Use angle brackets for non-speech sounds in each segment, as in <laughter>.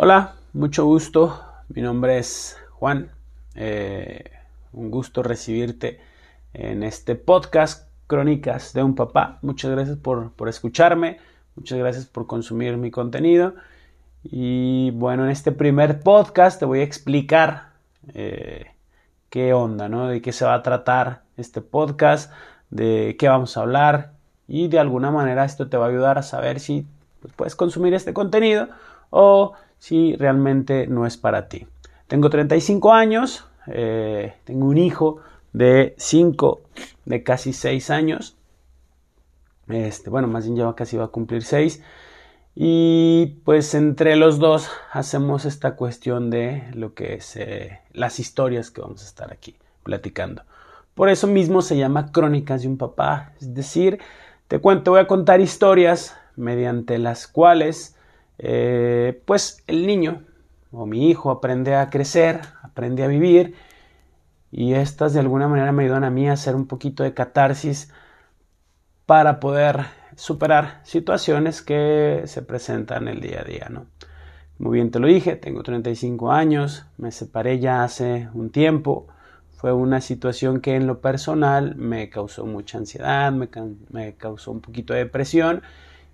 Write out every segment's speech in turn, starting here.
Hola, mucho gusto. Mi nombre es Juan. Eh, un gusto recibirte en este podcast Crónicas de un Papá. Muchas gracias por, escucharme. Muchas gracias por consumir mi contenido. Y bueno, en este primer podcast te voy a explicar eh, qué onda, ¿no? De qué se va a tratar este podcast, de qué vamos a hablar y de alguna manera esto te va a ayudar a saber si pues, puedes consumir este contenido o si realmente no es para ti. Tengo 35 años, eh, tengo un hijo de 5, de casi 6 años. Este, bueno, más bien ya casi va a cumplir 6. Y pues entre los dos hacemos esta cuestión de lo que es eh, las historias que vamos a estar aquí platicando. Por eso mismo se llama Crónicas de un papá. Es decir, te cuento, voy a contar historias mediante las cuales eh, pues el niño o mi hijo aprende a crecer, aprende a vivir y estas de alguna manera me ayudan a mí a hacer un poquito de catarsis para poder superar situaciones que se presentan el día a día, ¿no? Muy bien te lo dije, tengo 35 años, me separé ya hace un tiempo, fue una situación que en lo personal me causó mucha ansiedad, me, me causó un poquito de depresión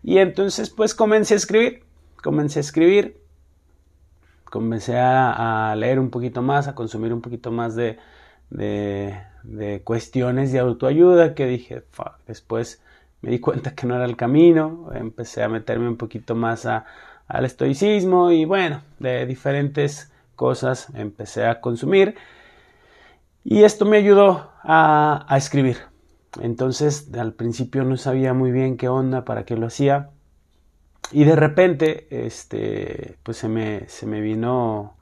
y entonces pues comencé a escribir, comencé a escribir, comencé a, leer un poquito más, a consumir un poquito más de, de, cuestiones de autoayuda que dije, después me di cuenta que no era el camino, empecé a meterme un poquito más al estoicismo y bueno, de diferentes cosas empecé a consumir y esto me ayudó a, a escribir. Entonces al principio no sabía muy bien qué onda, para qué lo hacía y de repente, este, pues se me, se me vino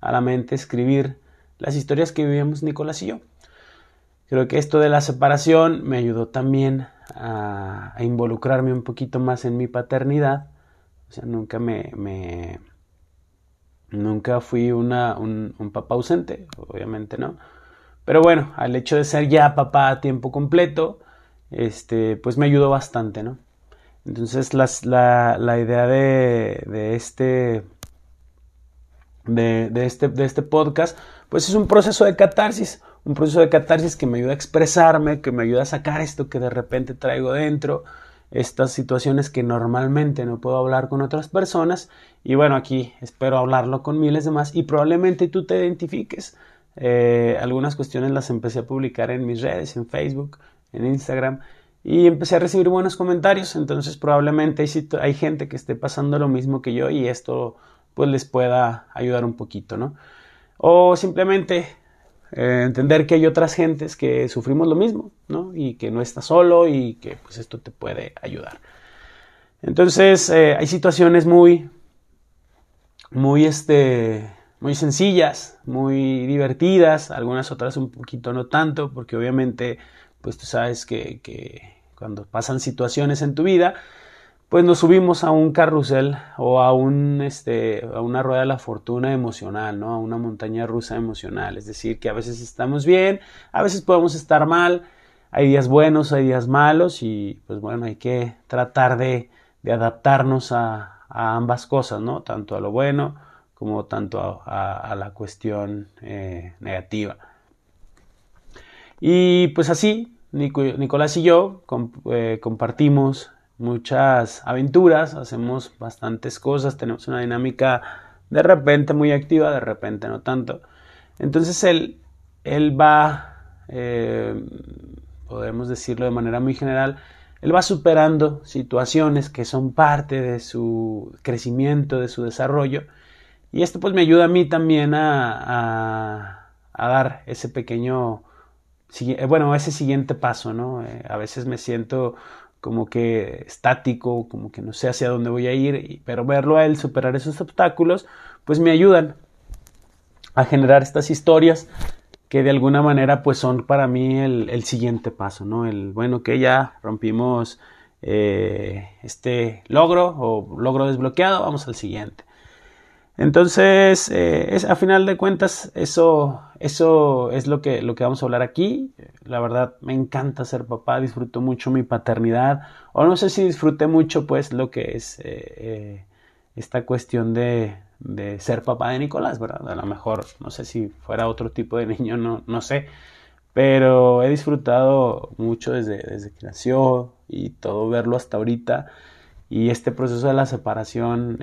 a la mente escribir las historias que vivíamos Nicolás y yo. Creo que esto de la separación me ayudó también a, involucrarme un poquito más en mi paternidad. O sea, nunca me, nunca fui una, un, un, papá ausente, obviamente no. Pero bueno, al hecho de ser ya papá a tiempo completo, este, pues me ayudó bastante, ¿no? Entonces la, idea de, este, de, este, de este podcast, pues es un proceso de catarsis, un proceso de catarsis que me ayuda a expresarme, que me ayuda a sacar esto que de repente traigo dentro, estas situaciones que normalmente no puedo hablar con otras personas y bueno, aquí espero hablarlo con miles de más y probablemente tú te identifiques. Eh, algunas cuestiones las empecé a publicar en mis redes, en Facebook, en Instagram y empecé a recibir buenos comentarios, entonces probablemente hay, hay gente que esté pasando lo mismo que yo y esto pues les pueda ayudar un poquito, ¿no? O simplemente eh, entender que hay otras gentes que sufrimos lo mismo, ¿no? Y que no estás solo y que pues esto te puede ayudar. Entonces eh, hay situaciones muy, muy este, muy sencillas, muy divertidas, algunas otras un poquito no tanto, porque obviamente pues tú sabes que, cuando pasan situaciones en tu vida, pues nos subimos a un carrusel o a, un, este, a una rueda de la fortuna emocional, ¿no? A una montaña rusa emocional. Es decir, que a veces estamos bien, a veces podemos estar mal, hay días buenos, hay días malos y pues bueno, hay que tratar de, adaptarnos a, ambas cosas, ¿no? Tanto a lo bueno como tanto a, la cuestión eh, negativa. Y pues así, Nicolás y yo eh, compartimos muchas aventuras, hacemos bastantes cosas, tenemos una dinámica de repente muy activa, de repente no tanto. Entonces él, él va, eh, podemos decirlo de manera muy general, él va superando situaciones que son parte de su crecimiento, de su desarrollo. Y esto pues me ayuda a mí también a, a dar ese pequeño bueno, ese siguiente paso, ¿no? Eh, a veces me siento como que estático, como que no sé hacia dónde voy a ir, pero verlo a él superar esos obstáculos, pues me ayudan a generar estas historias que de alguna manera pues son para mí el, siguiente paso, ¿no? El, bueno, que ya rompimos eh, este logro o logro desbloqueado, vamos al siguiente. Entonces, eh, es, a final de cuentas, eso, eso es lo que, lo que vamos a hablar aquí. La verdad, me encanta ser papá, disfruto mucho mi paternidad, o no sé si disfruté mucho, pues, lo que es eh, eh, esta cuestión de, de ser papá de Nicolás, ¿verdad? A lo mejor, no sé si fuera otro tipo de niño, no, no sé, pero he disfrutado mucho desde, desde que nació y todo verlo hasta ahorita y este proceso de la separación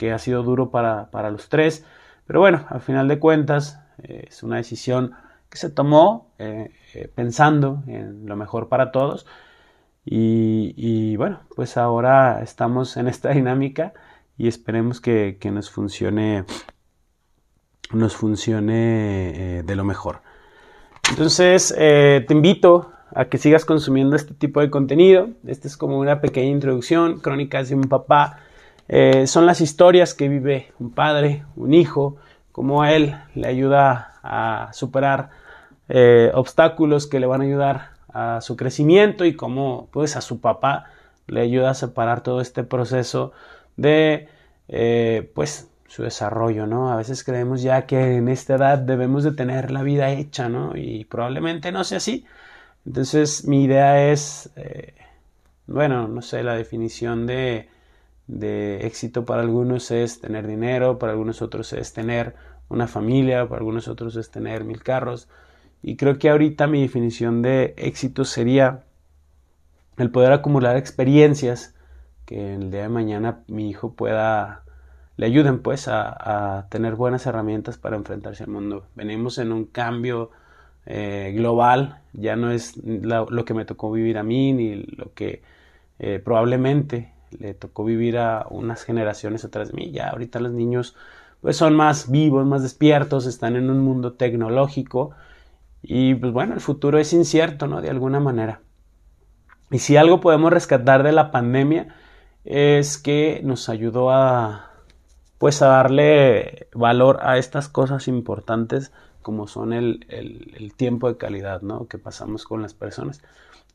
que ha sido duro para, para, los tres, pero bueno, al final de cuentas eh, es una decisión que se tomó eh, pensando en lo mejor para todos y, y, bueno, pues ahora estamos en esta <laughs> dinámica y esperemos que, que nos funcione nos funcione de lo mejor. Entonces, te invito a que sigas consumiendo este tipo de contenido. Esta es como una pequeña introducción, crónicas de un papá. Eh, son las historias que vive un padre, un hijo, cómo a él le ayuda a superar eh, obstáculos que le van a ayudar a su crecimiento y cómo pues a su papá le ayuda a separar todo este proceso de eh, pues su desarrollo, ¿no? A veces creemos ya que en esta edad debemos de tener la vida hecha, ¿no? Y probablemente no sea así. Entonces mi idea es, bueno, no sé, la definición de, de éxito para algunos es tener dinero, para algunos otros es tener una familia, para algunos otros es tener mil carros. Y creo que ahorita mi definición de éxito sería el poder acumular experiencias que el día de mañana mi hijo pueda, le ayuden pues a, tener buenas herramientas para enfrentarse al mundo. Venimos en un cambio eh, global, ya no es lo que me tocó vivir a mí ni lo que eh, probablemente le tocó vivir a unas generaciones atrás de mí. Ya ahorita los niños pues son más vivos, más despiertos, están en un mundo tecnológico y pues bueno, el futuro es incierto, ¿no? De alguna manera. Y si algo podemos rescatar de la pandemia es que nos ayudó a pues a darle valor a estas cosas importantes como son el, el, tiempo de calidad ¿no? que pasamos con las personas.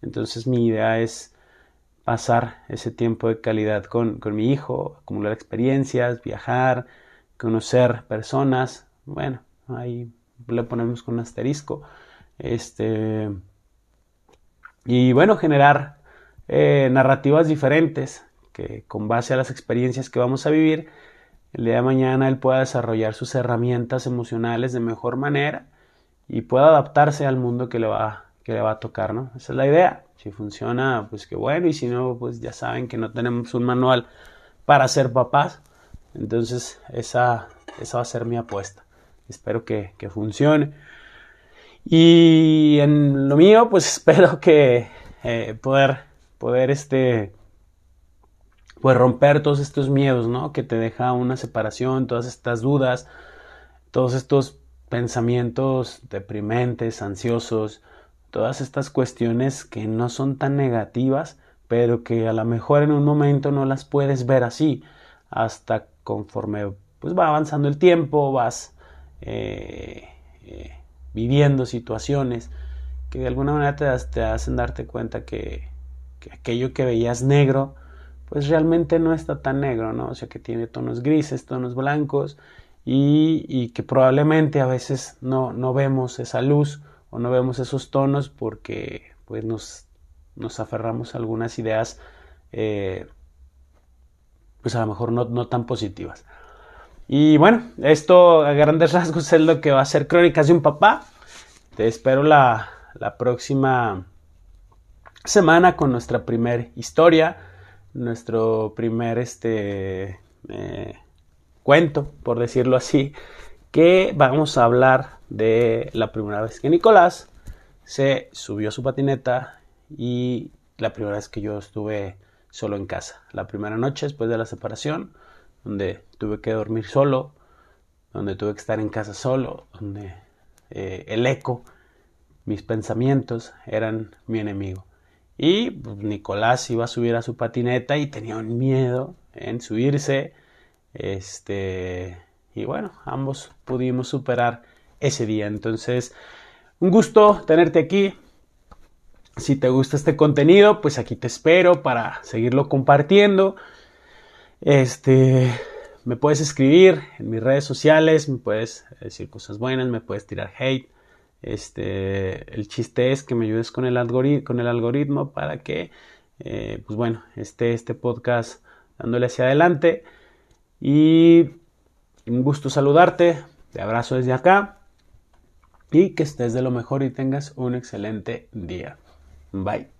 Entonces mi idea es pasar ese tiempo de calidad con, con mi hijo, acumular experiencias, viajar, conocer personas. Bueno, ahí le ponemos con un asterisco. Este, y bueno, generar eh, narrativas diferentes que con base a las experiencias que vamos a vivir el día de mañana él pueda desarrollar sus herramientas emocionales de mejor manera y pueda adaptarse al mundo que le va, que le va a tocar, ¿no? Esa es la idea. Si funciona, pues qué bueno, y si no, pues ya saben que no tenemos un manual para ser papás. Entonces, esa, esa va a ser mi apuesta. Espero que, que funcione. Y en lo mío, pues <laughs> espero que eh, poder, poder este, pues romper todos estos miedos, ¿no? Que te deja una separación, todas estas dudas, todos estos pensamientos deprimentes, ansiosos, todas estas cuestiones que no son tan negativas, pero que a lo mejor en un momento no las puedes ver así, hasta conforme pues va avanzando el tiempo, vas eh, eh, viviendo situaciones que de alguna manera te, hacen darte cuenta que, que aquello que veías negro, pues realmente no está tan negro, ¿no? O sea, que tiene tonos grises, tonos blancos y, que probablemente a veces no, no, vemos esa luz o no vemos esos tonos porque pues nos, nos aferramos a algunas ideas eh, pues a lo mejor no, no, tan positivas. Y bueno, esto a grandes <laughs> rasgos es lo que va a ser Crónicas de un Papá. Te espero la, la próxima semana con nuestra primera historia nuestro primer este, eh, cuento, por decirlo así, que vamos a hablar de la primera vez que Nicolás se subió a su patineta y la primera vez que yo estuve solo en casa. La primera noche después de la separación, donde tuve que dormir solo, donde tuve que estar en casa solo, donde eh, el eco, mis pensamientos eran mi enemigo. Y pues, Nicolás iba a subir a su patineta y tenía un miedo en subirse. Este, y bueno, ambos pudimos superar ese día. Entonces, un gusto tenerte aquí. Si te gusta este contenido, pues aquí te espero para seguirlo compartiendo. Este, me puedes escribir en mis redes sociales, me puedes decir cosas buenas, me puedes tirar hate. Este, el chiste es que me ayudes con el, con el algoritmo para que, eh, pues bueno, esté este podcast dándole hacia adelante. Y Un gusto saludarte, te abrazo desde acá y que estés de lo mejor y tengas un excelente día. Bye.